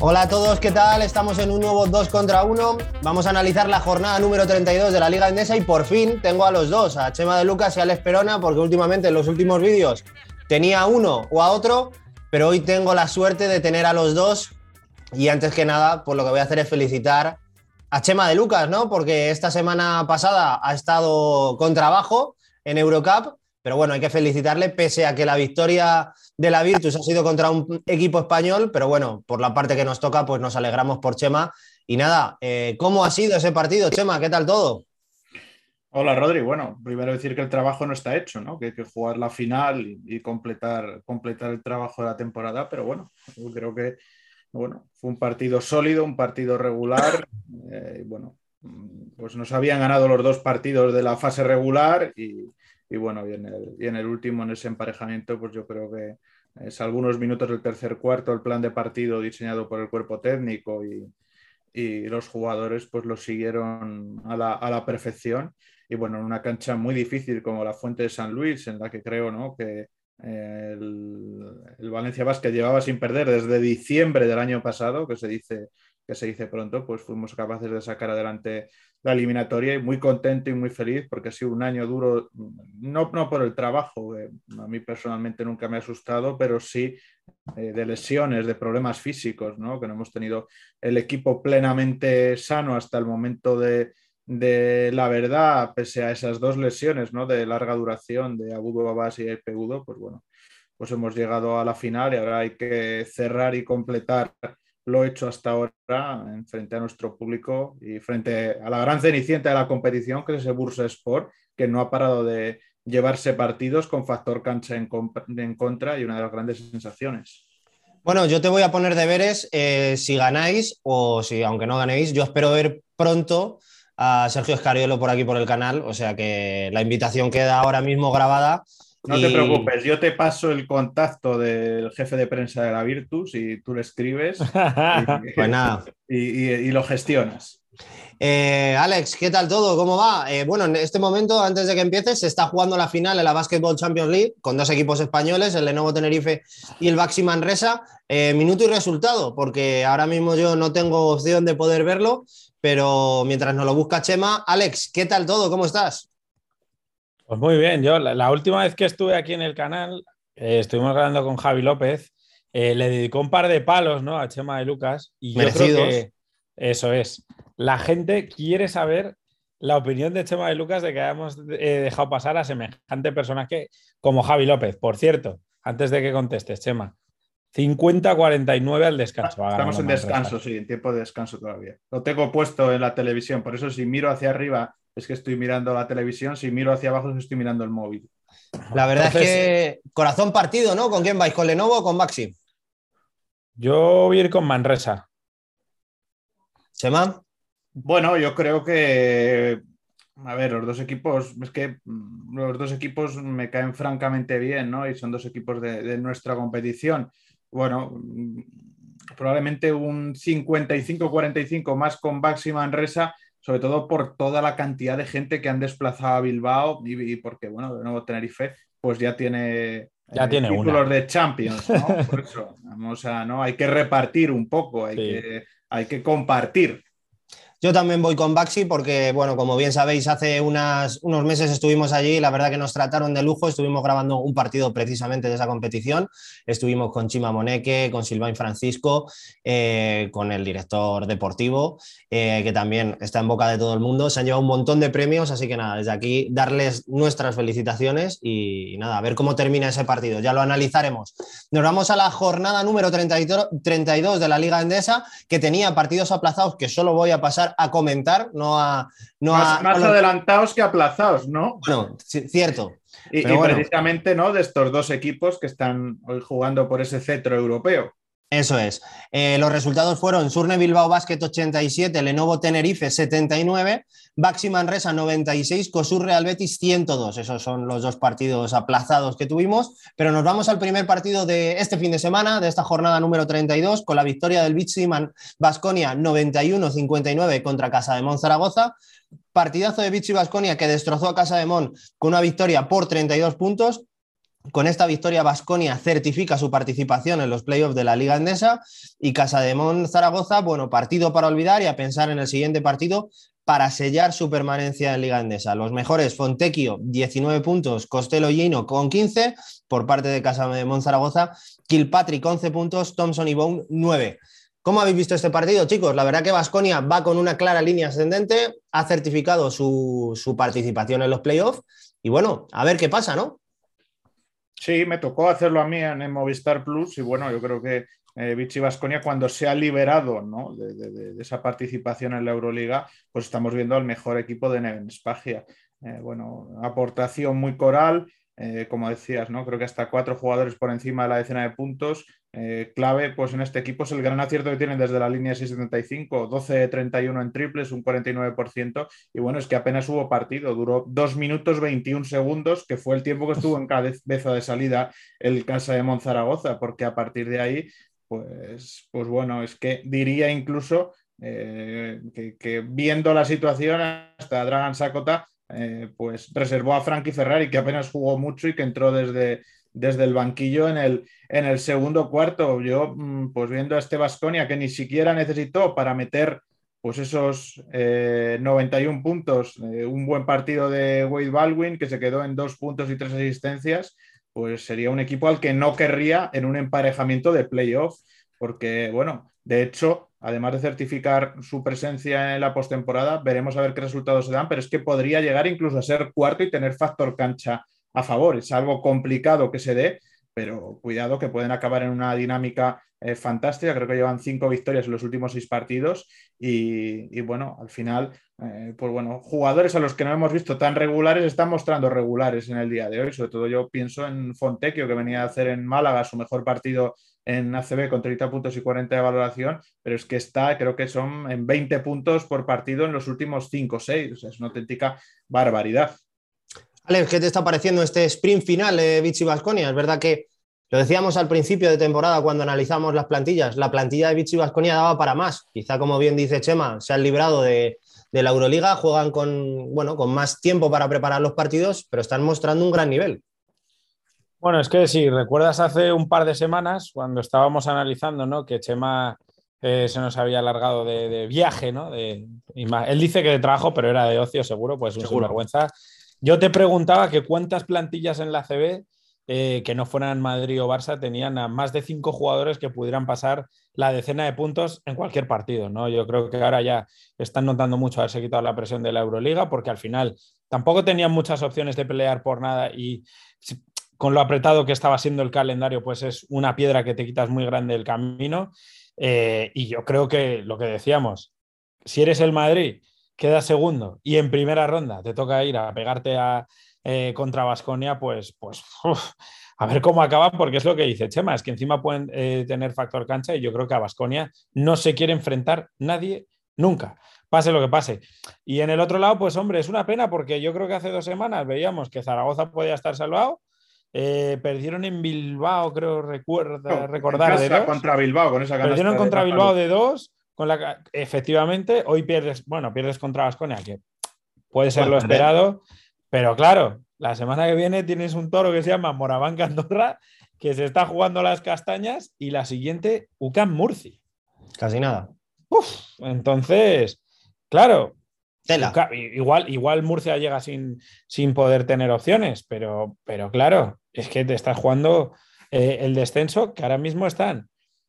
Hola a todos, ¿qué tal? Estamos en un nuevo 2 contra 1. Vamos a analizar la jornada número 32 de la Liga Endesa y por fin tengo a los dos, a Chema de Lucas y a Alex Perona, porque últimamente en los últimos vídeos tenía a uno o a otro, pero hoy tengo la suerte de tener a los dos. Y antes que nada, pues lo que voy a hacer es felicitar a Chema de Lucas, ¿no? Porque esta semana pasada ha estado con trabajo en Eurocup, pero bueno, hay que felicitarle, pese a que la victoria de la Virtus ha sido contra un equipo español, pero bueno, por la parte que nos toca, pues nos alegramos por Chema. Y nada, eh, ¿cómo ha sido ese partido, Chema? ¿Qué tal todo? Hola, Rodri. Bueno, primero decir que el trabajo no está hecho, ¿no? Que hay que jugar la final y, completar, completar el trabajo de la temporada, pero bueno, creo que bueno, fue un partido sólido, un partido regular. Eh, bueno, pues nos habían ganado los dos partidos de la fase regular y, bueno, y en, el, y en, el, último, en ese emparejamiento, pues yo creo que es algunos minutos del tercer cuarto el plan de partido diseñado por el cuerpo técnico y, y los jugadores pues lo siguieron a la, a la, perfección. Y bueno, en una cancha muy difícil como la Fuente de San Luis, en la que creo ¿no? que el, el, Valencia Basket llevaba sin perder desde diciembre del año pasado, que se dice que se dice pronto, pues fuimos capaces de sacar adelante la eliminatoria y muy contento y muy feliz porque ha sido un año duro, no, no por el trabajo, eh, a mí personalmente nunca me ha asustado, pero sí eh, de lesiones, de problemas físicos, ¿no? que no hemos tenido el equipo plenamente sano hasta el momento de, de la verdad, pese a esas dos lesiones ¿no? de larga duración de Agudo Babas y Pegudo, pues bueno, pues hemos llegado a la final y ahora hay que cerrar y completar lo hecho hasta ahora en frente a nuestro público y frente a la gran cenicienta de la competición, que es ese Bursa Sport, que no ha parado de llevarse partidos con factor cancha en, contra y una de las grandes sensaciones. Bueno, yo te voy a poner deberes eh, si ganáis o si, aunque no ganéis, yo espero ver pronto a Sergio Escariolo por aquí por el canal, o sea que la invitación queda ahora mismo grabada no te preocupes, yo te paso el contacto del jefe de prensa de la Virtus y tú le escribes y, pues nada. y, lo gestionas. Eh, Alex, ¿qué tal todo? ¿Cómo va? Eh, bueno, en este momento, antes de que empieces, se está jugando la final en la Basketball Champions League con dos equipos españoles, el Lenovo Tenerife y el Baxi Manresa. Eh, minuto y resultado, porque ahora mismo yo no tengo opción de poder verlo, pero mientras nos lo busca Chema, Alex, ¿qué tal todo? ¿Cómo estás? Pues muy bien, yo la, última vez que estuve aquí en el canal, eh, estuvimos grabando con Javi López, eh, le dedicó un par de palos ¿no? a Chema de Lucas y yo creo que eso es. La gente quiere saber la opinión de Chema de Lucas de que hayamos eh, dejado pasar a semejante personaje como Javi López. Por cierto, antes de que contestes, Chema, 50-49 al descanso. Estamos en descanso, sí, en tiempo de descanso todavía. Lo tengo puesto en la televisión, por eso si miro hacia arriba es que estoy mirando la televisión, si miro hacia abajo estoy mirando el móvil. La verdad es que corazón partido, ¿no? ¿Con quién vais? ¿Con Lenovo o con Maxi? Yo voy a ir con Manresa. ¿Chema? Bueno, yo creo que, a ver, los dos equipos, es que mm, los dos equipos me caen francamente bien, ¿no? Y son dos equipos de, de nuestra competición. Bueno, mm, probablemente un 55-45 más con Baxi Manresa sobre todo por toda la cantidad de gente que han desplazado a Bilbao y, porque, bueno, de nuevo Tenerife, pues ya tiene, ya eh, tiene títulos de Champions, ¿no? Por eso, vamos a, ¿no? Hay que repartir un poco, hay, que, hay que compartir. Yo también voy con Baxi porque, bueno, como bien sabéis, hace unas, unos meses estuvimos allí y la verdad que nos trataron de lujo. Estuvimos grabando un partido precisamente de esa competición. Estuvimos con Chima Moneque, con Silvain Francisco, eh, con el director deportivo, eh, que también está en boca de todo el mundo. Se han llevado un montón de premios, así que nada, desde aquí darles nuestras felicitaciones y, nada, a ver cómo termina ese partido. Ya lo analizaremos. Nos vamos a la jornada número 32 de la Liga Endesa, que tenía partidos aplazados que solo voy a pasar a comentar, no a... No más, adelantados que aplazados, ¿no? Bueno, cierto. Y, precisamente, ¿no? De estos dos equipos que están hoy jugando por ese cetro europeo. Eso es. Eh, los resultados fueron Surne Bilbao Basket 87, Lenovo Tenerife 79, Baxi Manresa 96, Cosur Real Betis 102. Esos son los dos partidos aplazados que tuvimos. Pero nos vamos al primer partido de este fin de semana, de esta jornada número 32, con la victoria del Bitsiman Basconia 91-59 contra Casa de Mon Zaragoza. Partidazo de Vichy Basconia que destrozó a Casa de Mon con una victoria por 32 puntos Con esta victoria, Basconia certifica su participación en los playoffs de la Liga Endesa y Casa de Mon Zaragoza, bueno, partido para olvidar y a pensar en el siguiente partido para sellar su permanencia en Liga Endesa. Los mejores, Fontecchio, 19 puntos, Costello Gino con 15 por parte de Casa de Mon Zaragoza, Kilpatrick, 11 puntos, Thompson y Bone, 9. ¿Cómo habéis visto este partido, chicos? La verdad que Basconia va con una clara línea ascendente, ha certificado su, su participación en los playoffs y bueno, a ver qué pasa, ¿no? Sí, me tocó hacerlo a mí en, Movistar Plus y bueno, yo creo que eh, Vichy Vasconia cuando se ha liberado de, esa participación en la Euroliga, pues estamos viendo al mejor equipo de Neven Spagia. Eh, bueno, aportación muy coral, eh, como decías, ¿no? Creo que hasta cuatro jugadores por encima de la decena de puntos. Eh, clave, pues en este equipo es el gran acierto que tienen desde la línea 675, 12 de 31 en triples, un 49%. Y bueno, es que apenas hubo partido, duró 2 minutos 21 segundos, que fue el tiempo que estuvo en cabeza de salida el Casa de Monzaragoza, porque a partir de ahí, pues, pues bueno, es que diría incluso eh, que, viendo la situación, hasta Dragan Sakota eh, pues reservó a Frankie Ferrari, que apenas jugó mucho y que entró desde, desde el banquillo en el, en el segundo cuarto. Yo, mm, pues viendo a este Vasconia que ni siquiera necesitó para meter pues esos 91 eh, puntos, eh, un buen partido de Wade Baldwin, que se quedó en dos puntos y tres asistencias, pues sería un equipo al que no querría en un emparejamiento de playoff, porque, bueno, de hecho, además de certificar su presencia en la postemporada, veremos a ver qué resultados se dan, pero es que podría llegar incluso a ser cuarto y tener factor cancha a favor. Es algo complicado que se dé, pero cuidado que pueden acabar en una dinámica eh, fantástica. Creo que llevan cinco victorias en los últimos seis partidos y, bueno, al final, eh, pues bueno, jugadores a los que no hemos visto tan regulares están mostrando regulares en el día de hoy. Sobre todo yo pienso en Fontecchio, que venía a hacer en Málaga su mejor partido en ACB con 30 puntos y 40 de valoración, pero es que está, creo que son en 20 puntos por partido en los últimos 5 o 6, o sea, es una auténtica barbaridad. Alex, ¿qué te está pareciendo este sprint final de Vichy Vasconia? Es verdad que lo decíamos al principio de temporada cuando analizamos las plantillas, la plantilla de Vichy Vasconia daba para más. Quizá, como bien dice Chema, se han librado de, de la Euroliga, juegan con, bueno, con más tiempo para preparar los partidos, pero están mostrando un gran nivel. Bueno, es que si recuerdas hace un par de semanas, cuando estábamos analizando, ¿no? Que Chema eh, se nos había alargado de, viaje, ¿no? De, él dice que de trabajo, pero era de ocio, seguro, pues un vergüenza. Yo te preguntaba que cuántas plantillas en la CB eh, que no fueran Madrid o Barça tenían a más de cinco jugadores que pudieran pasar la decena de puntos en cualquier partido, ¿no? Yo creo que ahora ya están notando mucho haberse quitado la presión de la Euroliga porque al final tampoco tenían muchas opciones de pelear por nada y con lo apretado que estaba siendo el calendario, pues es una piedra que te quitas muy grande del camino. Eh, y yo creo que lo que decíamos, si eres el Madrid, queda segundo y en primera ronda te toca ir a pegarte a, eh, contra Vasconia, pues, pues a ver cómo acaban, porque es lo que dice Chema, es que encima pueden eh, tener factor cancha y yo creo que a Vasconia no se quiere enfrentar nadie nunca, pase lo que pase. Y en el otro lado, pues hombre, es una pena porque yo creo que hace dos semanas veíamos que Zaragoza podía estar salvado eh, perdieron en Bilbao, creo recuerda, recordar. de contra Bilbao con esa Perdieron contra Bilbao de dos. Con la, efectivamente, hoy pierdes, bueno, pierdes contra Vasconia, que puede ser lo esperado, pero claro, la semana que viene tienes un toro que se llama Moravanca Andorra, que se está jugando las castañas, y la siguiente, UCAM Murci. Casi nada. entonces, claro, Igual, igual Murcia llega sin, sin poder tener opciones, pero, pero claro, es que te estás jugando eh, el descenso, que ahora mismo están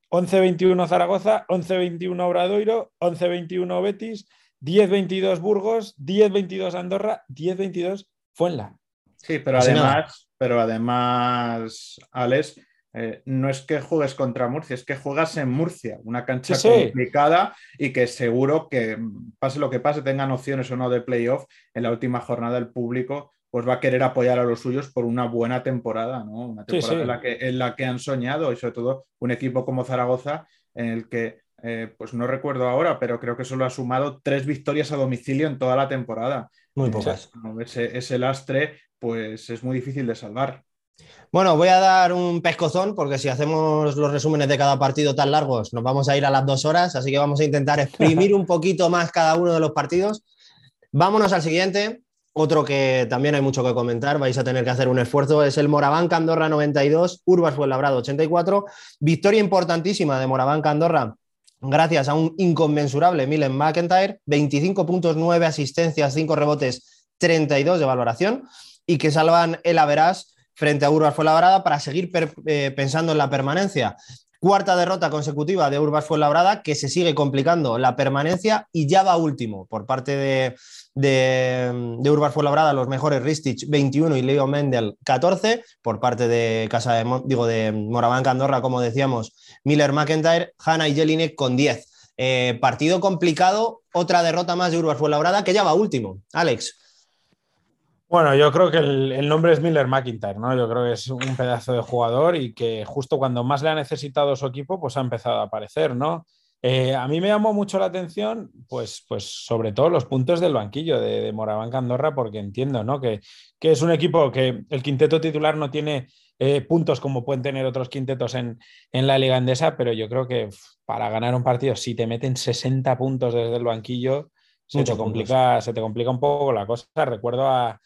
11-21 Zaragoza, 11-21 Obradoiro, 11-21 Betis, 10-22 Burgos, 10-22 Andorra, 10-22 Fuenla. Sí, pero además, pero además, Alex, eh, no es que juegues contra Murcia, es que juegas en Murcia, una cancha complicada y que seguro que pase lo que pase, tengan opciones o no de playoff, en la última jornada el público pues va a querer apoyar a los suyos por una buena temporada, ¿no? Una temporada en, la que, en la que han soñado y sobre todo un equipo como Zaragoza en el que eh, pues no recuerdo ahora, pero creo que solo ha sumado tres victorias a domicilio en toda la temporada. Muy pocas. Ese, ese, lastre, pues es muy difícil de salvar. Bueno, voy a dar un pescozón porque si hacemos los resúmenes de cada partido tan largos nos vamos a ir a las dos horas, así que vamos a intentar exprimir un poquito más cada uno de los partidos. Vámonos al siguiente. otro que también hay mucho que comentar, vais a tener que hacer un esfuerzo, es el Moraván Andorra 92, Urbas Fuenlabrada 84. Victoria importantísima de Moraván Andorra gracias a un inconmensurable Milen McIntyre, 25 puntos, 9 asistencias, 5 rebotes, 32 de valoración y que salvan el Averas frente a Urbas Fuenlabrada para seguir eh, pensando en la permanencia. Cuarta derrota consecutiva de Urbas Fuenlabrada que se sigue complicando la permanencia y ya va último por parte de, de, de Urbas Fuenlabrada, los mejores Ristich 21 y Leo Mendel 14, por parte de Casa de, digo, de Moraván Andorra, como decíamos, Miller McIntyre, Hanna y Jelinek con 10. Eh, partido complicado, otra derrota más de Urbas Fuenlabrada que ya va último. Alex. Bueno, yo creo que el, nombre es Miller McIntyre, ¿no? Yo creo que es un pedazo de jugador y que justo cuando más le ha necesitado su equipo, pues ha empezado a aparecer, ¿no? Eh, a mí me llamó mucho la atención, pues, pues sobre todo los puntos del banquillo de, de Moraván Andorra, porque entiendo, ¿no? Que, que, es un equipo que el quinteto titular no tiene eh, puntos como pueden tener otros quintetos en, en, la Liga Endesa, pero yo creo que para ganar un partido, si te meten 60 puntos desde el banquillo, se te, complica, se te complica un poco la cosa. Recuerdo a,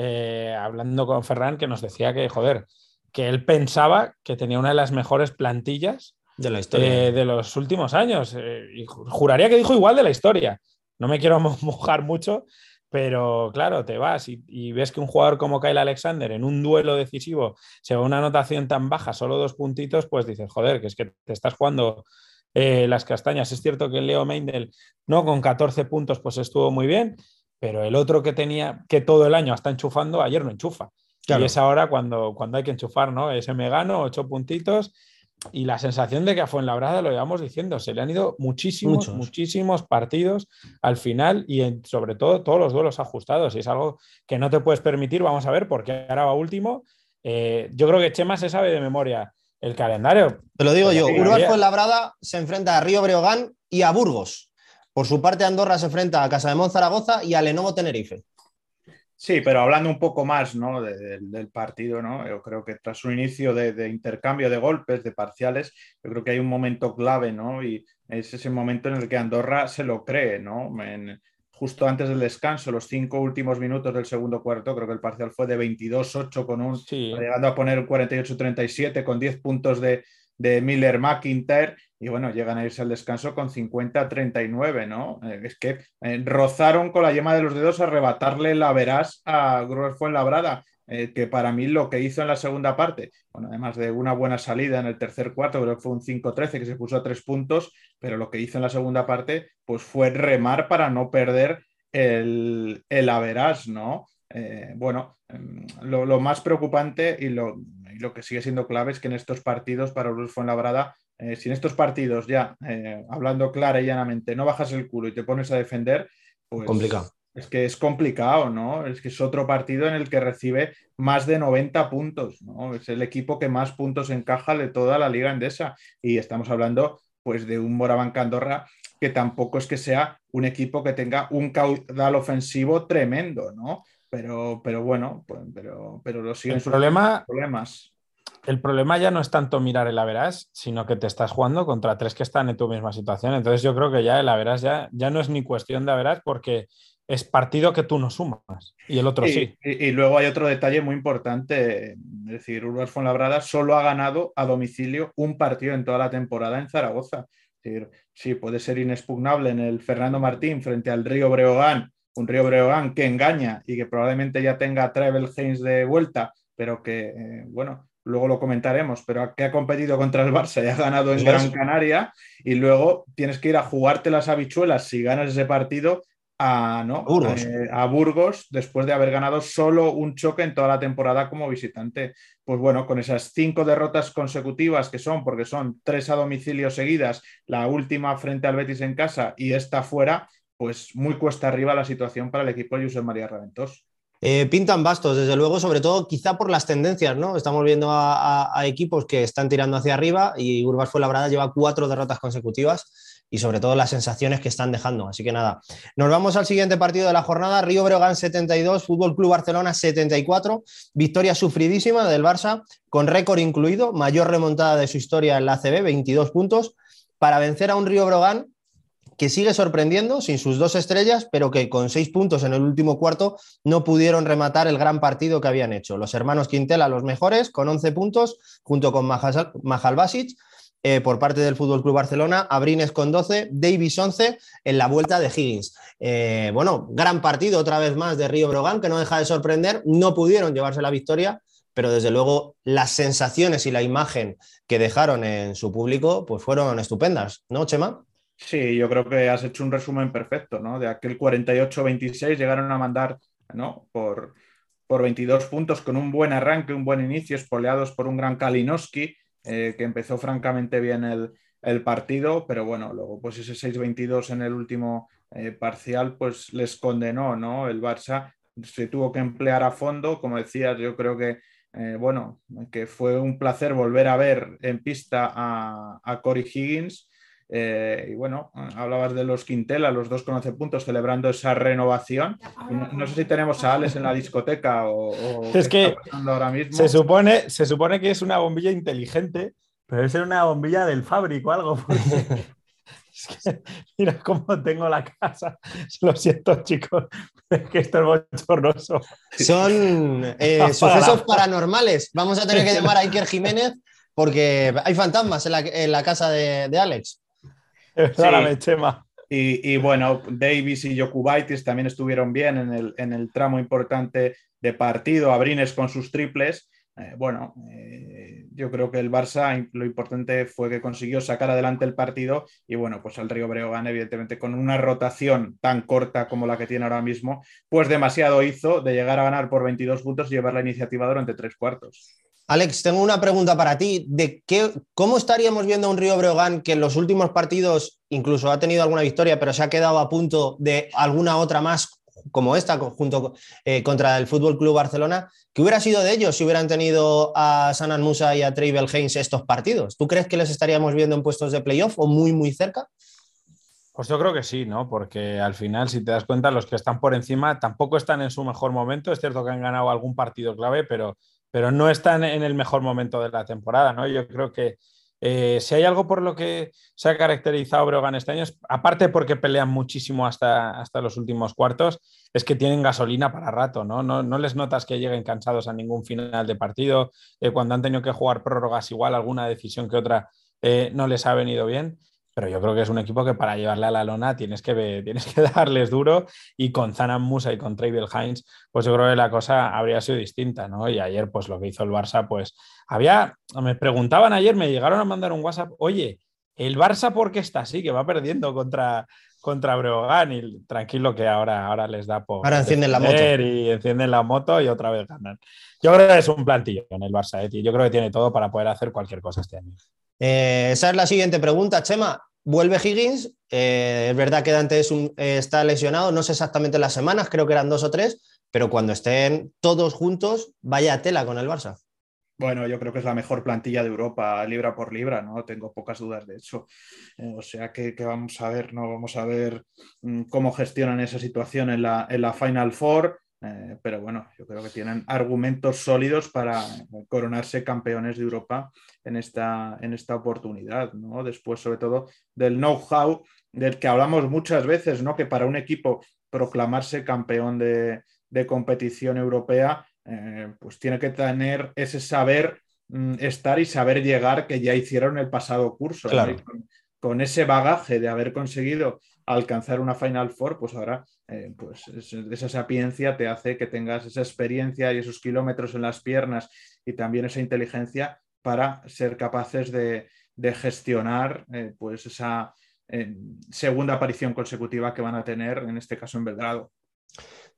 eh, hablando con Ferran, que nos decía que, joder, que él pensaba que tenía una de las mejores plantillas de la historia eh, de los últimos años. Eh, y juraría que dijo igual de la historia. No me quiero mojar mucho, pero claro, te vas y, ves que un jugador como Kyle Alexander en un duelo decisivo se va a una anotación tan baja, solo dos puntitos, pues dices, joder, que es que te estás jugando las castañas. Es cierto que Leo Meindel, no con 14 puntos, pues estuvo muy bien, pero el otro que tenía que todo el año está enchufando, ayer no enchufa. Y es ahora cuando, cuando hay que enchufar, ¿no? Ese me gano, ocho puntitos. Y la sensación de que a Fuenlabrada lo llevamos diciendo, se le han ido muchísimos, muchísimos partidos al final y sobre todo todos los duelos ajustados. Y es algo que no te puedes permitir. Vamos a ver, porque ahora va último. Eh, yo creo que Chema se sabe de memoria el calendario. Te lo digo yo, Fuenlabrada se enfrenta a Río Breogán y a Burgos. Por su parte, Andorra se enfrenta a Casa de Monzaragoza y a Lenovo Tenerife. Sí, pero hablando un poco más ¿no? del partido, ¿no? yo creo que tras un inicio de, intercambio de golpes, de parciales, yo creo que hay un momento clave, ¿no? Y es ese momento en el que Andorra se lo cree, ¿no? justo antes del descanso, los cinco últimos minutos del segundo cuarto, creo que el parcial fue de 22-8 con un, llegando a poner 48-37 con 10 puntos de, de Miller McIntyre y bueno, llegan a irse al descanso con 50-39, ¿no? Eh, es que eh, rozaron con la yema de los dedos arrebatarle la verás a Gruber Fuenlabrada, eh, que para mí lo que hizo en la segunda parte, bueno, además de una buena salida en el tercer cuarto, creo que fue un 5-13 que se puso a tres puntos, pero lo que hizo en la segunda parte, pues fue remar para no perder el, el Averas, ¿no? bueno, em, lo, lo, más preocupante y lo, lo, que sigue siendo clave es que en estos partidos para Bruce Fuenlabrada eh, si en estos partidos ya, eh, hablando clara y llanamente, no bajas el culo y te pones a defender, pues complicado. Es que es complicado, ¿no? Es que es otro partido en el que recibe más de 90 puntos, ¿no? Es el equipo que más puntos encaja de toda la liga endesa. Y estamos hablando, pues, de un Moraván Andorra que tampoco es que sea un equipo que tenga un caudal ofensivo tremendo, ¿no? Pero, pero bueno, pues, pero, pero lo siguen el problema, problemas el problema ya no es tanto mirar el Averas, sino que te estás jugando contra tres que están en tu misma situación. Entonces yo creo que ya el Averas ya, ya no es ni cuestión de Averas porque es partido que tú no sumas y el otro sí. Y, luego hay otro detalle muy importante, es decir, Urbas Fuenlabrada solo ha ganado a domicilio un partido en toda la temporada en Zaragoza. decir, sí, puede ser inexpugnable en el Fernando Martín frente al Río Breogán, un Río Breogán que engaña y que probablemente ya tenga a Travel Haynes de vuelta, pero que, eh, bueno, luego lo comentaremos, pero que ha competido contra el Barça y ha ganado en Gran Canaria, y luego tienes que ir a jugarte las habichuelas si ganas ese partido a, ¿no? Burgos. Eh, a Burgos después de haber ganado solo un choque en toda la temporada como visitante. Pues bueno, con esas cinco derrotas consecutivas que son, porque son tres a domicilio seguidas, la última frente al Betis en casa y esta fuera, pues muy cuesta arriba la situación para el equipo de José María Raventos. Eh, pintan bastos, desde luego, sobre todo quizá por las tendencias, ¿no? Estamos viendo a, equipos que están tirando hacia arriba y Urbas Fuenlabrada lleva cuatro derrotas consecutivas y sobre todo las sensaciones que están dejando. Así que nada, nos vamos al siguiente partido de la jornada, Río Breogán 72, Fútbol Club Barcelona 74, victoria sufridísima del Barça, con récord incluido, mayor remontada de su historia en la ACB, 22 puntos, para vencer a un Río Breogán que sigue sorprendiendo sin sus dos estrellas, pero que con seis puntos en el último cuarto no pudieron rematar el gran partido que habían hecho. Los hermanos Quintela, los mejores, con 11 puntos, junto con Majal Basic. Eh, por parte del Fútbol Club Barcelona, Abrines con 12, Davis 11 en la vuelta de Higgins. Eh, bueno, gran partido otra vez más de Río Brogan, que no deja de sorprender. No pudieron llevarse la victoria, pero desde luego las sensaciones y la imagen que dejaron en su público pues fueron estupendas, ¿no, Chema? Sí, yo creo que has hecho un resumen perfecto, ¿no? De aquel 48-26 llegaron a mandar, ¿no? Por, por 22 puntos con un buen arranque, un buen inicio, espoleados por un gran Kalinowski, eh, que empezó francamente bien el, partido, pero bueno, luego pues ese 6-22 en el último eh, parcial pues les condenó, ¿no? El Barça se tuvo que emplear a fondo, como decías, yo creo que eh, bueno, que fue un placer volver a ver en pista a, a Corey Higgins, eh, y bueno, hablabas de los Quintela, los dos con 11 puntos, celebrando esa renovación. No, sé si tenemos a Alex en la discoteca o, es que ahora mismo. Se supone, se supone que es una bombilla inteligente, pero es una bombilla del fábrico algo. mira cómo tengo la casa. Lo siento, chicos, que esto es bochornoso. Son eh, sucesos paranormales. Vamos a tener que llamar a Iker Jiménez porque hay fantasmas en la, casa de Alex. Y, bueno, Davis y Jokubaitis también estuvieron bien en el, tramo importante de partido, Abrines con sus triples. Eh, bueno, eh, yo creo que el Barça lo importante fue que consiguió sacar adelante el partido y bueno, pues el Río Breogán evidentemente con una rotación tan corta como la que tiene ahora mismo, pues demasiado hizo de llegar a ganar por 22 puntos y llevar la iniciativa durante tres cuartos. Alex, tengo una pregunta para ti. ¿De qué, ¿Cómo estaríamos viendo a un Río Breogán que en los últimos partidos incluso ha tenido alguna victoria, pero se ha quedado a punto de alguna otra más como esta, junto eh, contra el Fútbol Club Barcelona? ¿Qué hubiera sido de ellos si hubieran tenido a Sanan Musa y a Travel Haynes estos partidos? ¿Tú crees que les estaríamos viendo en puestos de playoff o muy, muy cerca? Pues yo creo que sí, ¿no? Porque al final, si te das cuenta, los que están por encima tampoco están en su mejor momento. Es cierto que han ganado algún partido clave, pero pero no están en el mejor momento de la temporada, ¿no? Yo creo que eh, si hay algo por lo que se ha caracterizado Brogan este año, aparte porque pelean muchísimo hasta, hasta los últimos cuartos, es que tienen gasolina para rato, ¿no? No, les notas que lleguen cansados a ningún final de partido, eh, cuando han tenido que jugar prórrogas igual, alguna decisión que otra eh, no les ha venido bien pero yo creo que es un equipo que para llevarle a la lona tienes que, tienes que darles duro y con Zanan Musa y con Travel Hines, pues yo creo que la cosa habría sido distinta, ¿no? Y ayer, pues lo que hizo el Barça, pues había, me preguntaban ayer, me llegaron a mandar un WhatsApp, oye, ¿el Barça por qué está así? Que va perdiendo contra, contra Breogán y tranquilo que ahora, ahora les da por... Ahora encienden la moto. Y encienden la moto y otra vez ganan. Yo creo que es un plantillo en el Barça, ¿eh? yo creo que tiene todo para poder hacer cualquier cosa este año. Eh, esa es la siguiente pregunta, Chema. Vuelve Higgins, eh, es verdad que Dante está lesionado, no sé exactamente las semanas, creo que eran dos o tres, pero cuando estén todos juntos, vaya tela con el Barça. Bueno, yo creo que es la mejor plantilla de Europa, libra por libra, ¿no? Tengo pocas dudas de eso. Eh, o sea que, vamos a ver, ¿no? Vamos a ver mm, cómo gestionan esa situación en la Final Four. Eh, pero bueno, yo creo que tienen argumentos sólidos para coronarse campeones de Europa en esta, en esta oportunidad, ¿no? Después, sobre todo, del know-how del que hablamos muchas veces, ¿no? Que para un equipo proclamarse campeón de, competición europea, eh, pues tiene que tener ese saber mm, estar y saber llegar que ya hicieron el pasado curso. con, ese bagaje de haber conseguido alcanzar una Final Four, pues ahora eh, pues esa sapiencia te hace que tengas esa experiencia y esos kilómetros en las piernas y también esa inteligencia para ser capaces de, gestionar eh, pues esa eh, segunda aparición consecutiva que van a tener, en este caso en Belgrado.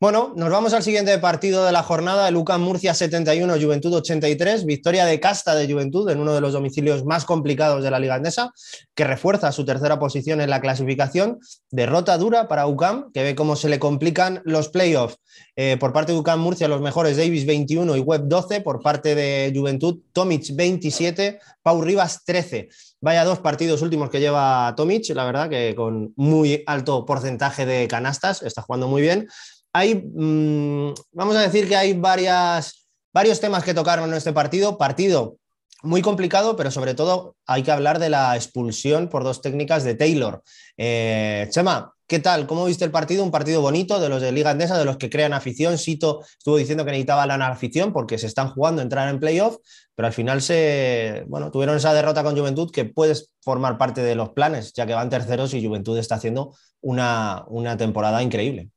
Bueno, nos vamos al siguiente partido de la jornada, Lucas Murcia 71, Juventud 83, victoria de casta de Juventud en uno de los domicilios más complicados de la Liga Andesa, que refuerza su tercera posición en la clasificación, derrota dura para UCAM, que ve cómo se le complican los playoffs. Eh, por parte de UCAM Murcia, los mejores Davis 21 y Web 12, por parte de Juventud, Tomic 27, Pau Rivas 13. Vaya dos partidos últimos que lleva Tomic, la verdad que con muy alto porcentaje de canastas, está jugando muy bien hay, mm, vamos a decir que hay varios temas que tocaron en este partido. Partido muy complicado, pero sobre todo hay que hablar de la expulsión por dos técnicas de Taylor. Eh, Chema, ¿qué tal? ¿Cómo viste el partido? Un partido bonito de los de Liga Andesa, de los que crean afición. Sito estuvo diciendo que necesitaba la afición porque se están jugando entrar en playoff, pero al final se, bueno, tuvieron esa derrota con Juventud que puede formar parte de los planes, ya que van terceros y Juventud está haciendo una, una temporada increíble.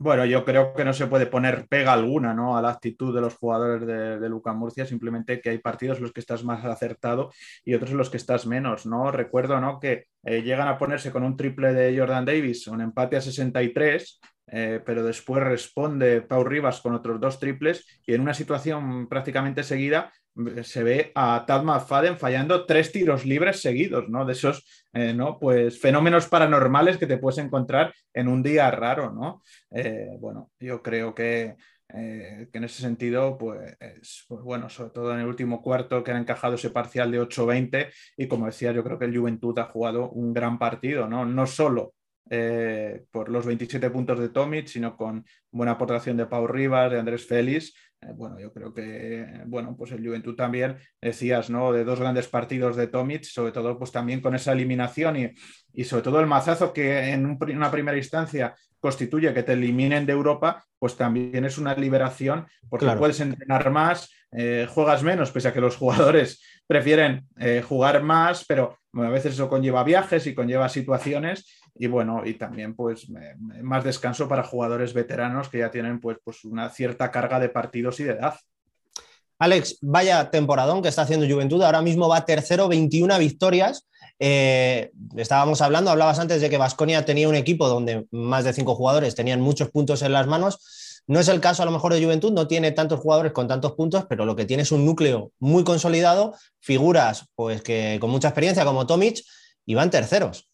Bueno, yo creo que no se puede poner pega alguna ¿no? a la actitud de los jugadores de, de Luca Murcia, simplemente que hay partidos en los que estás más acertado y otros en los que estás menos. ¿no? Recuerdo ¿no? que eh, llegan a ponerse con un triple de Jordan Davis, un empate a 63, eh, pero después responde Pau Rivas con otros dos triples y en una situación prácticamente seguida se ve a Tad McFadden fallando tres tiros libres seguidos, ¿no? De esos, eh, ¿no? Pues fenómenos paranormales que te puedes encontrar en un día raro, ¿no? Eh, bueno, yo creo que, eh, que, en ese sentido, pues, pues, bueno, sobre todo en el último cuarto que ha encajado ese parcial de 8-20 y como decía, yo creo que el Juventud ha jugado un gran partido, ¿no? No solo por los 27 puntos de Tomic, sino con buena aportación de Pau Rivas, de Andrés Félix, eh, bueno, yo creo que, bueno, pues el Juventud también, decías, ¿no? De dos grandes partidos de Tomic, sobre todo, pues también con esa eliminación y, y sobre todo el mazazo que en una primera instancia constituye que te eliminen de Europa, pues también es una liberación porque puedes entrenar más, eh, juegas menos, pese a que los jugadores prefieren eh, jugar más, pero a veces eso conlleva viajes y conlleva situaciones y bueno, y también pues más descanso para jugadores veteranos que ya tienen pues, pues una cierta carga de partidos y de edad. Alex, vaya temporadón que está haciendo Juventud, ahora mismo va tercero, 21 victorias. Eh, estábamos hablando, hablabas antes de que Vasconia tenía un equipo donde más de cinco jugadores tenían muchos puntos en las manos. No es el caso a lo mejor de Juventud, no tiene tantos jugadores con tantos puntos, pero lo que tiene es un núcleo muy consolidado, figuras pues que con mucha experiencia como Tomic y van terceros.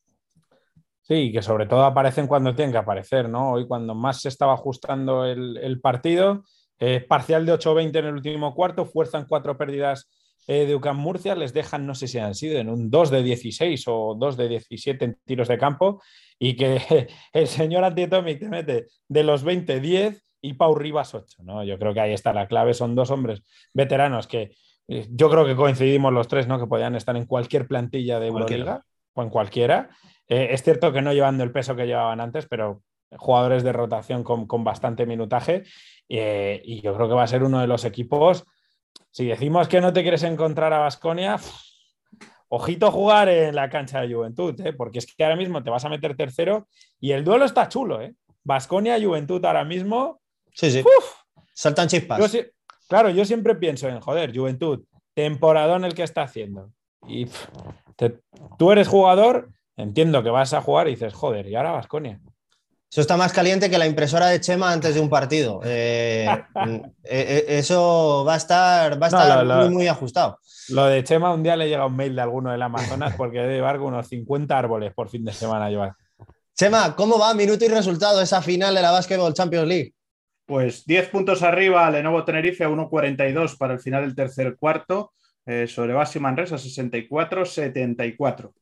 Sí, que sobre todo aparecen cuando tienen que aparecer, ¿no? Hoy cuando más se estaba ajustando el, partido, eh, parcial de 8-20 en el último cuarto, fuerzan cuatro pérdidas eh, de UCAM Murcia, les dejan, no sé si han sido en un 2 de 16 o 2 de 17 en tiros de campo, y que el señor Antitomic te mete de los 20, 10 y Pau Rivas 8, ¿no? Yo creo que ahí está la clave, son dos hombres veteranos que eh, yo creo que coincidimos los tres, ¿no? Que podían estar en cualquier plantilla de Euroliga o en cualquiera. Eh, es cierto que no llevando el peso que llevaban antes, pero jugadores de rotación con, bastante minutaje. Eh, y yo creo que va a ser uno de los equipos. Si decimos que no te quieres encontrar a Basconia, ojito jugar en la cancha de Juventud, ¿eh? porque es que ahora mismo te vas a meter tercero y el duelo está chulo. ¿eh? Basconia, Juventud ahora mismo. Sí, sí. Saltan chispas. claro, yo siempre pienso en, joder, Juventud, temporadón el que está haciendo. Y tú eres jugador entiendo que vas a jugar y dices, joder, y ahora Vasconia. Eso está más caliente que la impresora de Chema antes de un partido. Eh, eh, eh, eso va a estar, va a estar muy, muy, ajustado. Lo de Chema, un día le llega un mail de alguno del Amazonas porque debe llevar unos 50 árboles por fin de semana llevar. Chema, ¿cómo va minuto y resultado esa final de la Basketball Champions League? Pues 10 puntos arriba, Lenovo Tenerife 1.42 para el final del tercer cuarto, sobre Basi Manresa 64-74.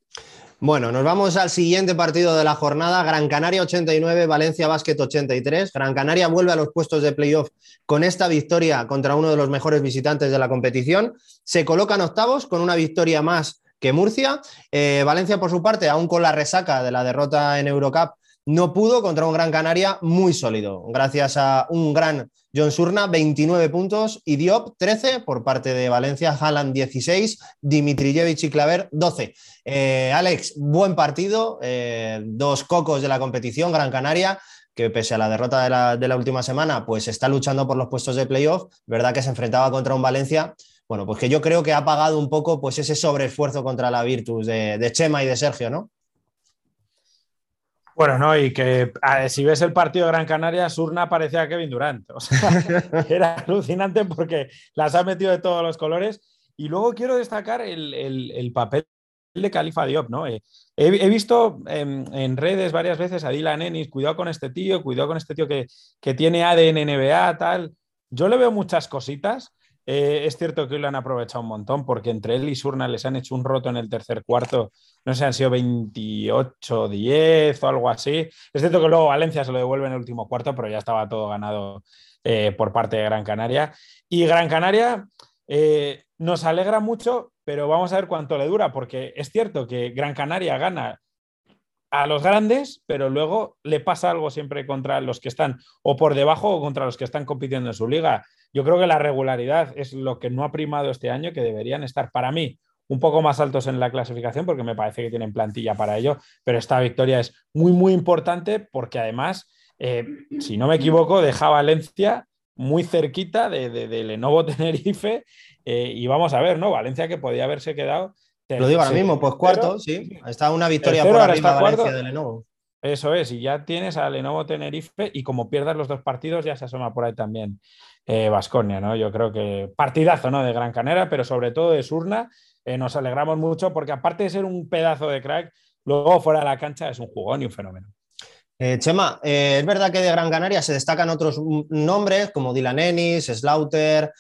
Bueno, nos vamos al siguiente partido de la jornada. Gran Canaria 89, Valencia Basket 83. Gran Canaria vuelve a los puestos de playoff con esta victoria contra uno de los mejores visitantes de la competición. Se colocan octavos con una victoria más que Murcia. Eh, Valencia, por su parte, aún con la resaca de la derrota en Eurocup, no pudo contra un Gran Canaria muy sólido, gracias a un gran John Surna, 29 puntos, y Diop, 13 por parte de Valencia, Haaland, 16, Dimitrijevic y Claver, 12. Eh, Alex, buen partido, eh, dos cocos de la competición, Gran Canaria, que pese a la derrota de la, última semana, pues está luchando por los puestos de playoff, verdad que se enfrentaba contra un Valencia, bueno, pues que yo creo que ha pagado un poco pues ese sobreesfuerzo contra la Virtus de, de Chema y de Sergio, ¿no? Bueno, no, y que si ves el partido de Gran Canaria, Surna parecía Kevin Durant. O sea, era alucinante porque las ha metido de todos los colores. Y luego quiero destacar el, papel de Califa Diop, ¿no? Eh, he, visto en, redes varias veces a Dylan Ennis, cuidado con este tío, cuidado con este tío que, que tiene ADN NBA, tal. Yo le veo muchas cositas. Eh, es cierto que hoy lo han aprovechado un montón porque entre él y Surna les han hecho un roto en el tercer cuarto. No sé, han sido 28-10 o algo así. Es cierto que luego Valencia se lo devuelve en el último cuarto, pero ya estaba todo ganado eh, por parte de Gran Canaria. Y Gran Canaria, eh, nos alegra mucho, pero vamos a ver cuánto le dura, porque es cierto que Gran Canaria gana a los grandes, pero luego le pasa algo siempre contra los que están o por debajo o contra los que están compitiendo en su liga. Yo creo que la regularidad es lo que no ha primado este año, que deberían estar para mí un poco más altos en la clasificación, porque me parece que tienen plantilla para ello, pero esta victoria es muy, muy importante porque además, eh, si no me equivoco, deja Valencia muy cerquita de, de, Lenovo Tenerife eh, y vamos a ver, ¿no? Valencia que podía haberse quedado lo digo ahora mismo, pues cuarto, sí. Está una victoria por arriba Valencia de Lenovo. Eso es, y ya tienes a Lenovo Tenerife y como pierdas los dos partidos ya se asoma por ahí también Vasconia, eh, ¿no? Yo creo que partidazo, ¿no? De Gran Canera, pero sobre todo de Surna. Eh, nos alegramos mucho porque aparte de ser un pedazo de crack, luego fuera de la cancha es un jugón y un fenómeno. Eh, Chema, es verdad que de Gran Canaria se destacan otros nombres como Dylan Ennis, Slaughter,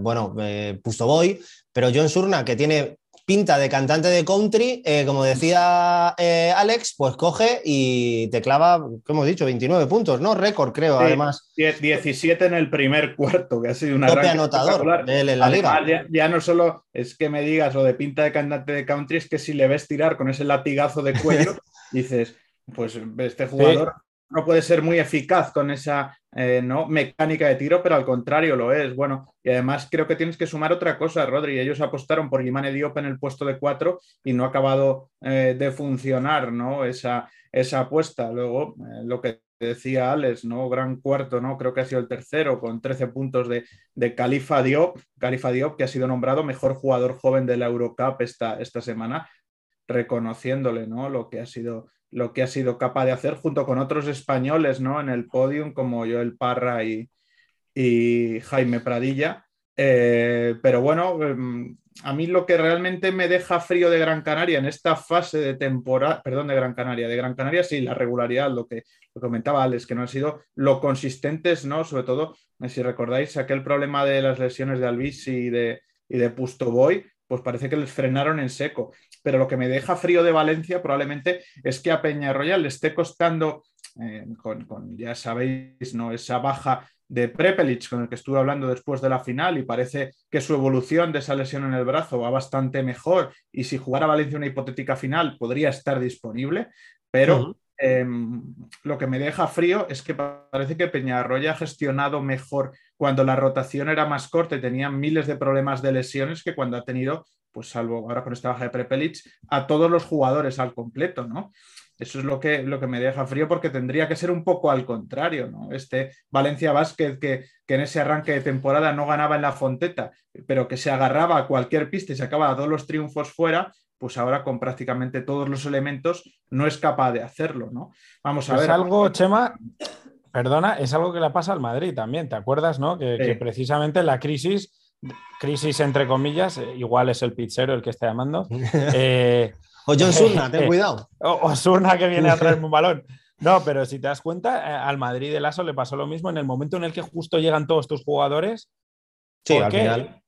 bueno, Pustoboy, pero John Surna, que tiene pinta de cantante de country, eh, como decía eh, Alex, pues coge y te clava, como hemos dicho, 29 puntos, ¿no? Récord, creo, además. 17 en el primer cuarto, que ha sido una gran anotador de él en la liga. Ya, no solo es que me digas lo de pinta de cantante de country, es que si le ves tirar con ese latigazo de cuello, dices, pues este jugador no puede ser muy eficaz con esa eh, ¿no? mecánica de tiro, pero al contrario lo es. Bueno, y además creo que tienes que sumar otra cosa, Rodri. Ellos apostaron por Guimane Diop en el puesto de cuatro y no ha acabado eh, de funcionar ¿no? esa, esa apuesta. Luego, eh, lo que decía Alex, ¿no? Gran cuarto, ¿no? Creo que ha sido el tercero con 13 puntos de, de Califa Diop. Califa Diop, que ha sido nombrado mejor jugador joven de la Eurocup esta, esta semana, reconociéndole, ¿no? Lo que ha sido lo que ha sido capaz de hacer junto con otros españoles ¿no? en el podium como Joel Parra y, y Jaime Pradilla. Eh, pero bueno, em, a mí lo que realmente me deja frío de Gran Canaria en esta fase de temporada, perdón, de Gran Canaria, de Gran Canaria sí, la regularidad, lo que, lo comentaba Alex, que no han sido lo consistentes, ¿no? Sobre todo, si recordáis, aquel problema de las lesiones de Alvis y de, y de Pustoboy, pues parece que les frenaron en seco. Pero lo que me deja frío de Valencia probablemente es que a Peñarroya le esté costando, eh, con, ya sabéis, ¿no? esa baja de Prepelic con el que estuve hablando después de la final y parece que su evolución de esa lesión en el brazo va bastante mejor y si jugara Valencia una hipotética final podría estar disponible, pero Em, lo que me deja frío es que parece que Peñarroya ha gestionado mejor cuando la rotación era más corta y tenía miles de problemas de lesiones que cuando ha tenido, pues salvo ahora con esta baja de Prepelic, a todos los jugadores al completo, ¿no? Eso es lo que, lo que me deja frío porque tendría que ser un poco al contrario, ¿no? Este Valencia Vázquez que, que en ese arranque de temporada no ganaba en la Fonteta, pero que se agarraba a cualquier pista y se acababa todos los triunfos fuera, pues ahora con prácticamente todos los elementos no es capaz de hacerlo, ¿no? Vamos a ver. Es algo, Chema, perdona, es algo que le pasa al Madrid también, ¿te acuerdas, no? Que, precisamente la crisis, crisis entre comillas, eh, igual es el pizzero el que está llamando. Eh, o John Surna, ten cuidado. O, Surna que viene a traerme un balón. No, pero si te das cuenta, eh, al Madrid de Lasso le pasó lo mismo en el momento en el que justo llegan todos tus jugadores. Sí, al final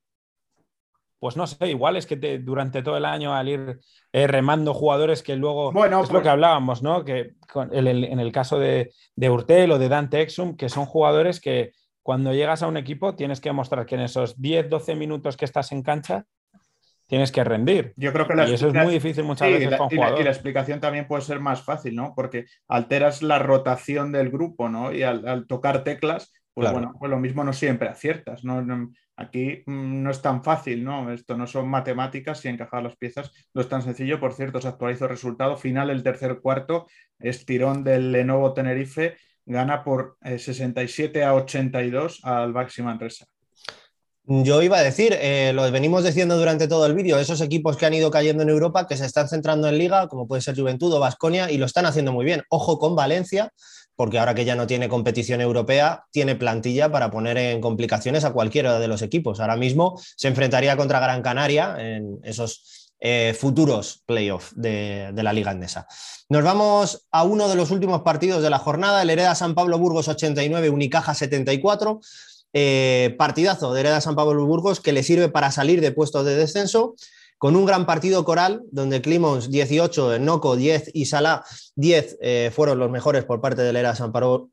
pues no sé, igual es que durante todo el año al ir eh, remando jugadores que luego bueno, es lo pues que hablábamos, ¿no? Que en el caso de, de, Urtel o de Dante Exum, que son jugadores que cuando llegas a un equipo tienes que mostrar que en esos 10, 12 minutos que estás en cancha tienes que rendir. Yo creo que y eso es muy difícil muchas veces con y la, y la, explicación también puede ser más fácil, ¿no? Porque alteras la rotación del grupo, ¿no? Y al, tocar teclas, pues bueno, pues lo mismo no siempre aciertas, ¿no? Aquí mm, no es tan fácil, ¿no? Esto no son matemáticas y encajar las piezas no es tan sencillo. Por cierto, se actualizó el resultado final el tercer cuarto, estirón del Lenovo Tenerife, gana por 67 eh, a 82 al Baxi Manresa. Yo iba a decir, eh, lo venimos diciendo durante todo el vídeo, esos equipos que han ido cayendo en Europa, que se están centrando en liga, como puede ser Juventud o Vasconia, y lo están haciendo muy bien. Ojo con Valencia, porque ahora que ya no tiene competición europea, tiene plantilla para poner en complicaciones a cualquiera de los equipos. Ahora mismo se enfrentaría contra Gran Canaria en esos eh, futuros playoffs de, la Liga Andesa. Nos vamos a uno de los últimos partidos de la jornada, el Hereda San Pablo Burgos 89, Unicaja 74. Eh, partidazo de Hereda San Pablo Burgos que le sirve para salir de puestos de descenso con un gran partido coral, donde Climons 18, Noco 10 y Salá 10 eh, fueron los mejores por parte del Hereda San, Pablo,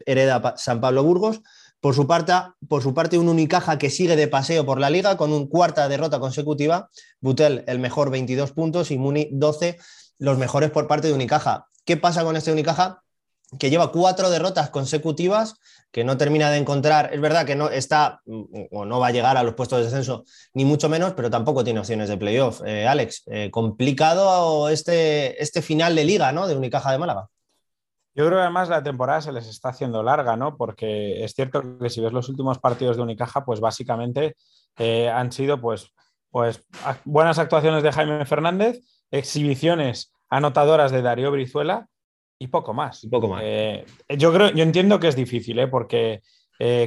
San Pablo Burgos. Por su, parte, por su parte, un Unicaja que sigue de paseo por la liga con una cuarta derrota consecutiva. Butel, el mejor, 22 puntos y Muni, 12, los mejores por parte de Unicaja. ¿Qué pasa con este Unicaja? Que lleva cuatro derrotas consecutivas, que no termina de encontrar. Es verdad que no está o no va a llegar a los puestos de descenso, ni mucho menos, pero tampoco tiene opciones de playoff. Eh, Alex, eh, complicado este, este final de liga ¿no? de Unicaja de Málaga. Yo creo que además la temporada se les está haciendo larga, ¿no? Porque es cierto que si ves los últimos partidos de Unicaja, pues básicamente eh, han sido pues, pues buenas actuaciones de Jaime Fernández, exhibiciones anotadoras de Darío Brizuela y poco más. poco más. Eh, yo creo, yo entiendo que es difícil, ¿eh? porque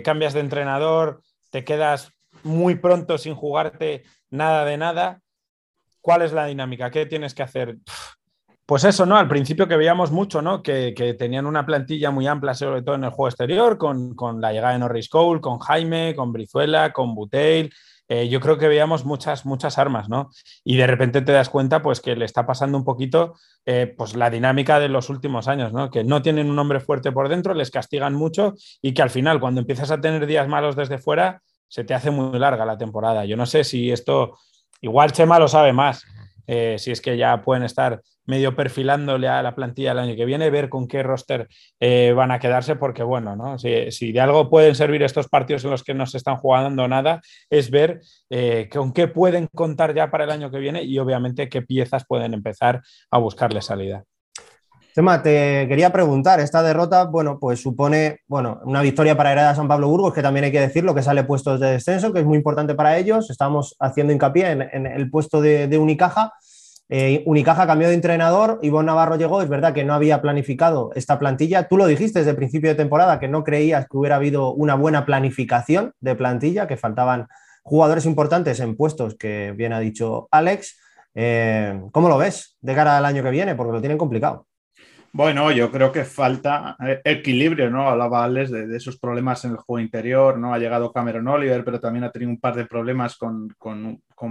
cambias de entrenador, te quedas muy pronto sin jugarte nada de nada. ¿Cuál es la dinámica? ¿Qué tienes que hacer? Pues eso, ¿no? Al principio que veíamos mucho, ¿no? Que, tenían una plantilla muy amplia, sobre todo en el juego exterior, con, la llegada de Norris Cole, con Jaime, con Brizuela, con Buteil. Eh, yo creo que veíamos muchas, muchas armas, ¿no? Y de repente te das cuenta, pues, que le está pasando un poquito, eh, pues, la dinámica de los últimos años, ¿no? Que no tienen un hombre fuerte por dentro, les castigan mucho y que al final, cuando empiezas a tener días malos desde fuera, se te hace muy larga la temporada. Yo no sé si esto, igual Chema lo sabe más, eh, si es que ya pueden estar medio perfilándole a la plantilla el año que viene, ver con qué roster eh, van a quedarse, porque bueno, ¿no? Si, de algo pueden servir estos partidos en los que no se están jugando nada, es ver eh, con qué pueden contar ya para el año que viene y obviamente qué piezas pueden empezar a buscarle salida. Tema, te quería preguntar, esta derrota, bueno, pues supone, bueno, una victoria para Hereda San Pablo Burgos, que también hay que decirlo, que sale puestos de descenso, que es muy importante para ellos. Estamos haciendo hincapié en, el puesto de Unicaja. Eh, Unicaja cambió de entrenador, Ivonne Navarro llegó, es verdad que no había planificado esta plantilla. Tú lo dijiste desde el principio de temporada, que no creías que hubiera habido una buena planificación de plantilla, que faltaban jugadores importantes en puestos que bien ha dicho Alex. Eh, ¿Cómo lo ves de cara al año que viene? Porque lo tienen complicado. Bueno, yo creo que falta eh, equilibrio, ¿no? Hablaba Alex de, esos problemas en el juego interior, ¿no? Ha llegado Cameron Oliver, pero también ha tenido un par de problemas con,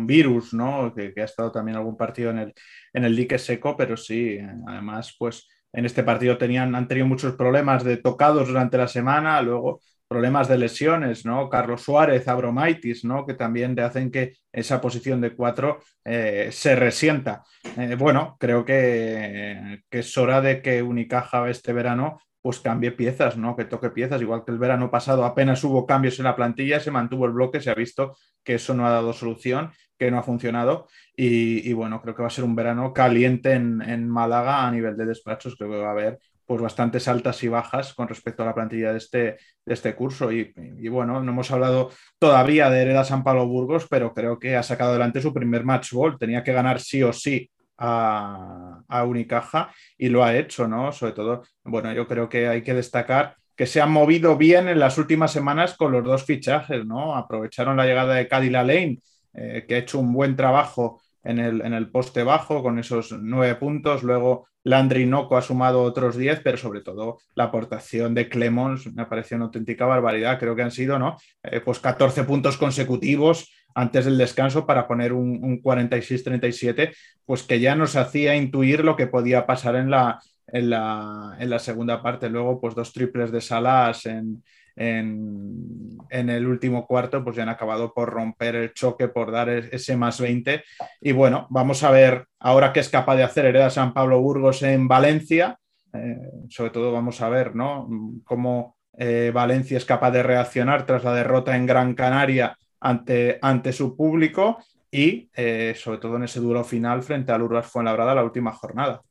virus, ¿no? Que, ha estado también algún partido en el, en el dique seco, pero sí, además, pues en este partido tenían, han tenido muchos problemas de tocados durante la semana, luego problemas de lesiones, ¿no? Carlos Suárez, Abromaitis, ¿no? Que también te hacen que esa posición de cuatro eh, se resienta. Eh, bueno, creo que, que, es hora de que Unicaja este verano pues cambie piezas, ¿no? Que toque piezas, igual que el verano pasado apenas hubo cambios en la plantilla, se mantuvo el bloque, se ha visto que eso no ha dado solución, que no ha funcionado y, bueno, creo que va a ser un verano caliente en, en Málaga a nivel de despachos, creo que va a haber pues bastantes altas y bajas con respecto a la plantilla de este, de este curso. Y, bueno, no hemos hablado todavía de Hereda San Pablo Burgos, pero creo que ha sacado adelante su primer match ball. Tenía que ganar sí o sí a, a, Unicaja y lo ha hecho, ¿no? Sobre todo, bueno, yo creo que hay que destacar que se han movido bien en las últimas semanas con los dos fichajes, ¿no? Aprovecharon la llegada de Cadila Lane, eh, que ha hecho un buen trabajo en el, en el poste bajo con esos nueve puntos. Luego Landry Noco ha sumado otros 10, pero sobre todo la aportación de Clemons me pareció una auténtica barbaridad. Creo que han sido ¿no? Eh, pues 14 puntos consecutivos antes del descanso para poner un, un 46-37, pues que ya nos hacía intuir lo que podía pasar en la, en la, en la segunda parte. Luego, pues dos triples de Salas en, en, el último cuarto, pues ya han acabado por romper el choque, por dar ese más 20. Y bueno, vamos a ver ahora qué es capaz de hacer Hereda San Pablo Burgos en Valencia. Eh, sobre todo vamos a ver ¿no? cómo eh, Valencia es capaz de reaccionar tras la derrota en Gran Canaria ante, ante su público y eh, sobre todo en ese duro final frente al Urbas Fuenlabrada la última jornada.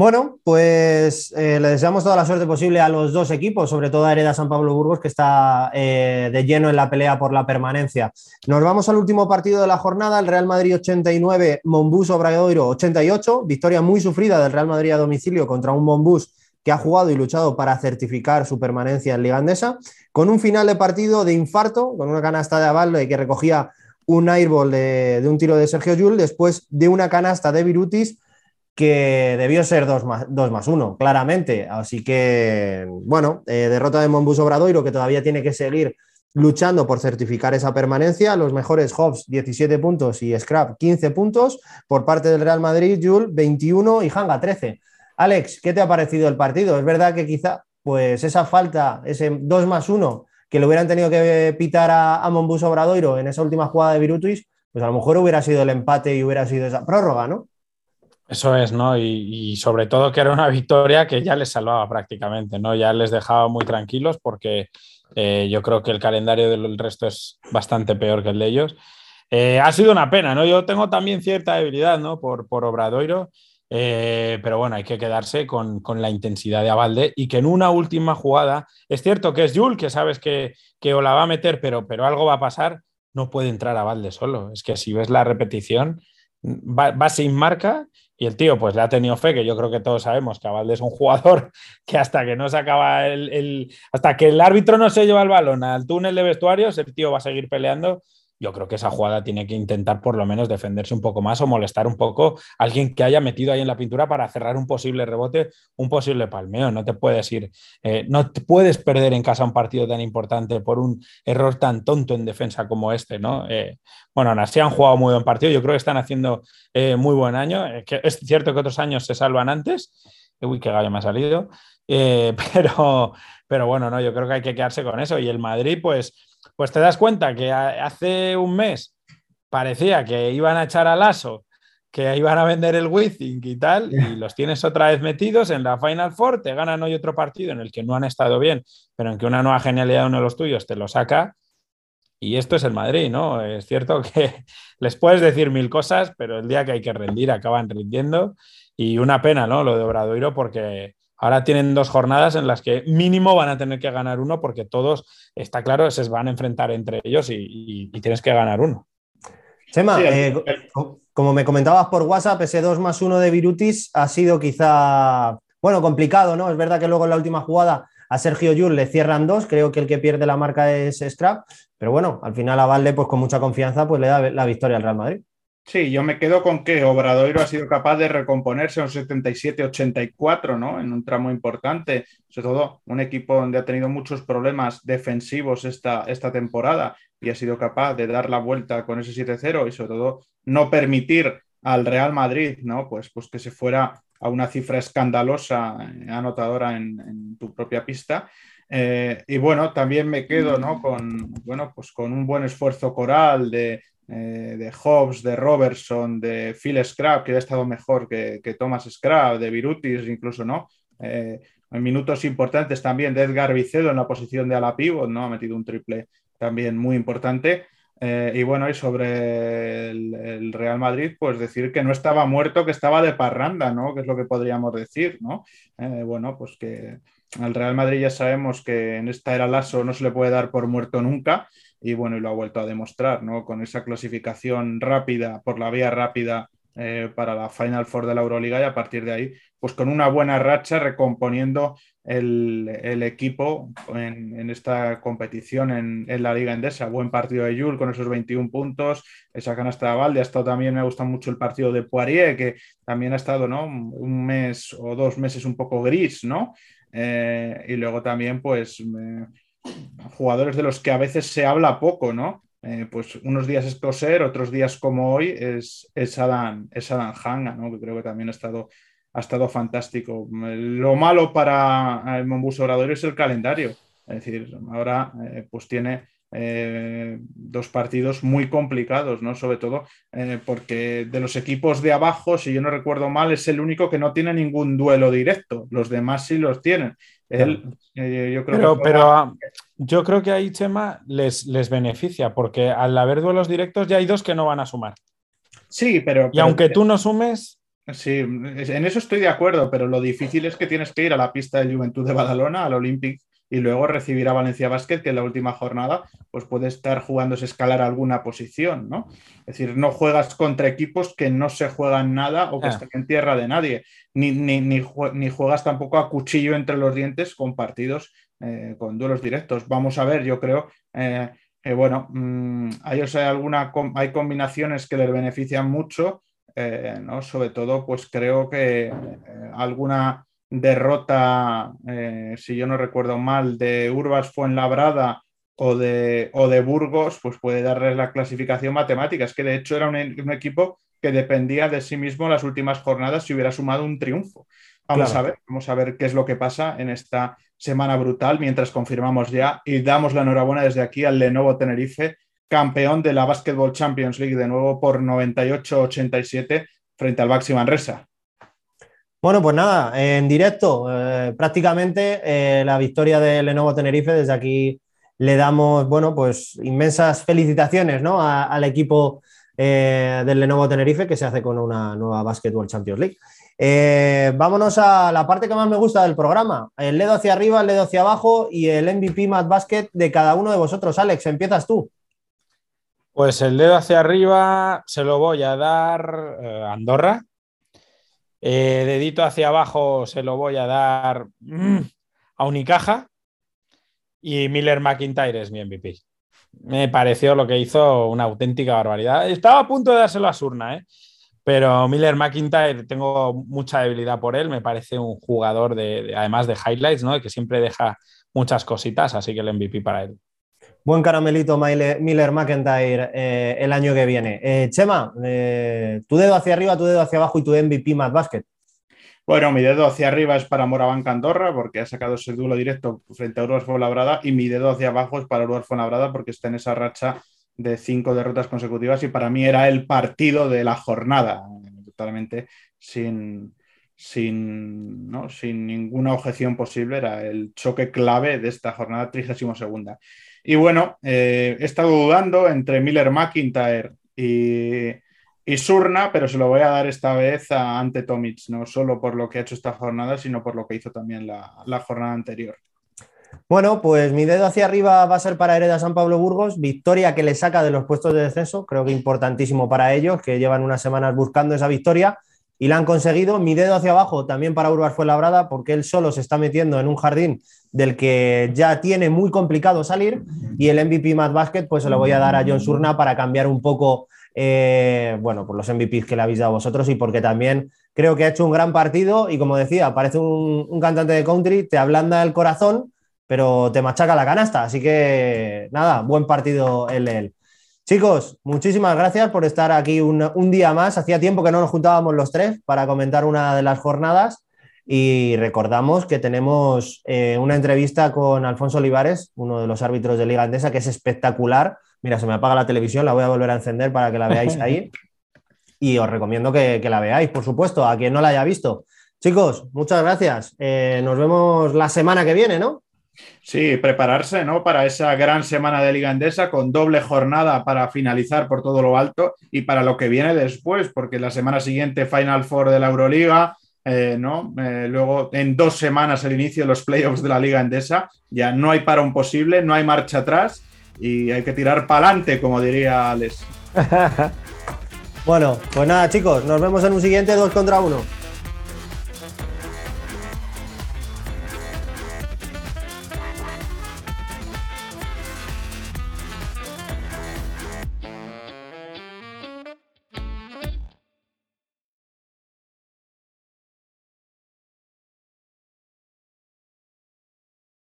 Bueno, pues eh, le deseamos toda la suerte posible a los dos equipos, sobre todo a Hereda San Pablo Burgos, que está eh, de lleno en la pelea por la permanencia. Nos vamos al último partido de la jornada, el Real Madrid 89, Monbus Obradoiro 88, victoria muy sufrida del Real Madrid a domicilio contra un Monbus que ha jugado y luchado para certificar su permanencia en Liga Andesa, con un final de partido de infarto, con una canasta de Avalde que recogía un airball de, de un tiro de Sergio Llull, después de una canasta de Virutis que debió ser 2 más 1, claramente. Así que, bueno, eh, derrota de Monbus Obradoiro, que todavía tiene que seguir luchando por certificar esa permanencia. Los mejores Hobbs, 17 puntos y Scrap, 15 puntos. Por parte del Real Madrid, Jules, 21 y Hanga, 13. Alex, ¿qué te ha parecido el partido? Es verdad que quizá pues esa falta, ese 2 más 1 que le hubieran tenido que pitar a, a Monbus Obradoiro en esa última jugada de Virutis, pues a lo mejor hubiera sido el empate y hubiera sido esa prórroga, ¿no? Eso es, ¿no? Y, sobre todo que era una victoria que ya les salvaba prácticamente, ¿no? Ya les dejaba muy tranquilos porque eh, yo creo que el calendario del resto es bastante peor que el de ellos. Eh, ha sido una pena, ¿no? Yo tengo también cierta debilidad, ¿no? Por, por Obradoiro, eh, pero bueno, hay que quedarse con, la intensidad de Avalde y que en una última jugada, es cierto que es Jul, que sabes que, que o la va a meter, pero, pero algo va a pasar, no puede entrar a Valde solo. Es que si ves la repetición, va, sin marca y el tío pues le ha tenido fe, que yo creo que todos sabemos que Valde es un jugador que hasta que no se acaba el, hasta que el árbitro no se lleva el balón al túnel de vestuarios, el tío va a seguir peleando yo creo que esa jugada tiene que intentar por lo menos defenderse un poco más o molestar un poco a alguien que haya metido ahí en la pintura para cerrar un posible rebote, un posible palmeo. No te puedes ir, eh, no te puedes perder en casa un partido tan importante por un error tan tonto en defensa como este, ¿no? Eh, bueno, aún así han jugado muy buen partido, yo creo que están haciendo eh, muy buen año. es cierto que otros años se salvan antes. Uy, qué gallo me ha salido. pero, pero bueno, no, yo creo que hay que quedarse con eso. Y el Madrid, pues pues te das cuenta que hace un mes parecía que iban a echar al aso, que iban a vender el Withing y tal, y los tienes otra vez metidos en la Final Four, te ganan hoy otro partido en el que no han estado bien, pero en que una nueva genialidad de uno de los tuyos te lo saca. Y esto es el Madrid, ¿no? Es cierto que les puedes decir mil cosas, pero el día que hay que rendir acaban rindiendo. Y una pena, ¿no? Lo de Obradoiro, porque Ahora tienen dos jornadas en las que mínimo van a tener que ganar uno porque todos, está claro, se van a enfrentar entre ellos y, tienes que ganar uno. Chema, eh, como me comentabas por WhatsApp, ese 2 más 1 de Virutis ha sido quizá, bueno, complicado, ¿no? Es verdad que luego en la última jugada a Sergio Yul le cierran dos, creo que el que pierde la marca es Strap, pero bueno, al final a Valde, pues con mucha confianza, pues le da la victoria al Real Madrid. Sí, yo me quedo con que Obradoiro ha sido capaz de recomponerse a un 77-84, ¿no? En un tramo importante, sobre todo un equipo donde ha tenido muchos problemas defensivos esta, esta temporada y ha sido capaz de dar la vuelta con ese 7-0 y sobre todo no permitir al Real Madrid, ¿no? Pues, pues que se fuera a una cifra escandalosa, eh, anotadora en, tu propia pista. Eh, y bueno, también me quedo ¿no? con, bueno, pues con un buen esfuerzo coral de, eh, de Hobbs, de Robertson, de Phil Scrap, que ha estado mejor que, Thomas Scrap, de Virutis, incluso, ¿no? Eh, en minutos importantes también de Edgar Vicedo en la posición de ala pivot, ¿no? Ha metido un triple también muy importante. Eh, y bueno, y sobre el, Real Madrid, pues decir que no estaba muerto, que estaba de parranda, ¿no? Que es lo que podríamos decir, ¿no? bueno, pues que al Real Madrid ya sabemos que en esta era Lasso no se le puede dar por muerto nunca y bueno, y lo ha vuelto a demostrar, ¿no? Con esa clasificación rápida, por la vía rápida eh, para la Final Four de la Euroliga y a partir de ahí, pues con una buena racha recomponiendo el, equipo en, esta competición en, la Liga Endesa. Buen partido de Jules con esos 21 puntos, esa canasta de Valde. Ha estado también, me ha gustado mucho el partido de Poirier, que también ha estado, ¿no? Un mes o dos meses un poco gris, ¿no? Eh, y luego también, pues jugadores de los que a veces se habla poco, ¿no? Eh, pues unos días es Coser, otros días como hoy es, es, Adam, es Hanga, ¿no? que creo que también ha estado, ha estado fantástico. Lo malo para el Monbus Orador es el calendario, es decir, ahora eh, pues tiene eh, dos partidos muy complicados, ¿no? Sobre todo porque de los equipos de abajo, si yo no recuerdo mal, es el único que no tiene ningún duelo directo. Los demás sí los tienen. Eh, yo creo pero, ah, yo creo que ahí, Chema, les, les beneficia, porque al haber duelos directos ya hay dos que no van a sumar. Sí, pero. Y aunque tú no sumes. Sí, en eso estoy de acuerdo, pero lo difícil es que tienes que ir a la pista de Juventud de Badalona, al Olympic y luego recibir a Valencia Basket, que en la última jornada pues puede estar jugándose escalar alguna posición, ¿no? Es decir, no juegas contra equipos que no se juegan nada o que ah. están en tierra de nadie, ni, ni, juegas tampoco a cuchillo entre los dientes con partidos, eh, con duelos directos. Vamos a ver, yo creo... Eh, bueno, mm, hay, alguna, hay combinaciones que les benefician mucho, eh, ¿no? Sobre todo, pues creo que alguna derrota, eh, si yo no recuerdo mal, de Urbas Fuenlabrada o de, o de Burgos, pues puede darles la clasificación matemática. Es que de hecho era un, equipo que dependía de sí mismo las últimas jornadas si hubiera sumado un triunfo. Vamos a ver, vamos a ver qué es lo que pasa en esta semana brutal mientras confirmamos ya y damos la enhorabuena desde aquí al Lenovo Tenerife, campeón de la Basketball Champions League de nuevo por 98-87 frente al Baxi Manresa. Bueno, pues nada, en directo, eh, prácticamente eh, la victoria de Lenovo Tenerife. Desde aquí le damos, bueno, pues inmensas felicitaciones ¿no? al equipo eh, del Lenovo Tenerife que se hace con una nueva Basketball Champions League. vámonos a la parte que más me gusta del programa: el dedo hacia arriba, el dedo hacia abajo y el MVP Mad Basket de cada uno de vosotros. Alex, empiezas tú. Pues el dedo hacia arriba se lo voy a dar Andorra eh, dedito hacia abajo se lo voy a dar mm, a Unicaja. Y Miller McIntyre es mi MVP. Me pareció lo que hizo una auténtica barbaridad. Estaba a punto de dárselo a Surna, ¿eh? pero Miller McIntyre tengo mucha debilidad por él. Me parece un jugador de, además de highlights, ¿no? que siempre deja muchas cositas, así que el MVP para él. Buen caramelito Miller McIntyre eh, el año que viene. Eh, Chema, eh, tu dedo hacia arriba, tu dedo hacia abajo y tu MVP más Basket. Bueno, mi dedo hacia arriba es para Moraván Andorra porque ha sacado ese duelo directo frente a Uruguay Fuenlabrada y mi dedo hacia abajo es para Uruguay Fuenlabrada porque está en esa racha de cinco derrotas consecutivas y para mí era el partido de la jornada, totalmente sin, sin, ¿no? sin ninguna objeción posible, era el choque clave de esta jornada 32 segunda. Y bueno, eh, he estado dudando entre Miller McIntyre y, Surna, pero se lo voy a dar esta vez a ante Tomic, no solo por lo que ha hecho esta jornada, sino por lo que hizo también la, jornada anterior. Bueno, pues mi dedo hacia arriba va a ser para Hereda San Pablo Burgos, victoria que le saca de los puestos de descenso, creo que importantísimo para ellos, que llevan unas semanas buscando esa victoria y la han conseguido. Mi dedo hacia abajo también para Urbas fue labrada porque él solo se está metiendo en un jardín del que ya tiene muy complicado salir y el MVP Mad Basket pues se lo voy a dar a John Surna para cambiar un poco eh, bueno, por los MVPs que le habéis dado vosotros y porque también creo que ha hecho un gran partido y como decía, parece un, cantante de country, te ablanda el corazón, pero te machaca la canasta. Así que nada, buen partido el él. Chicos, muchísimas gracias por estar aquí un, un, día más. Hacía tiempo que no nos juntábamos los tres para comentar una de las jornadas y recordamos que tenemos eh, una entrevista con Alfonso Olivares, uno de los árbitros de Liga Andesa, que es espectacular. Mira, se me apaga la televisión, la voy a volver a encender para que la veáis ahí. Y os recomiendo que, la veáis, por supuesto, a quien no la haya visto. Chicos, muchas gracias. Eh, nos vemos la semana que viene, ¿no? Sí, prepararse ¿no? para esa gran semana de Liga Andesa con doble jornada para finalizar por todo lo alto y para lo que viene después, porque la semana siguiente Final Four de la Euroliga, eh, ¿no? Eh, luego, en dos semanas, el inicio de los playoffs de la Liga Endesa. Ya no hay parón posible, no hay marcha atrás y hay que tirar para adelante, como diría Alex. bueno, pues nada, chicos, nos vemos en un siguiente 2 contra 1.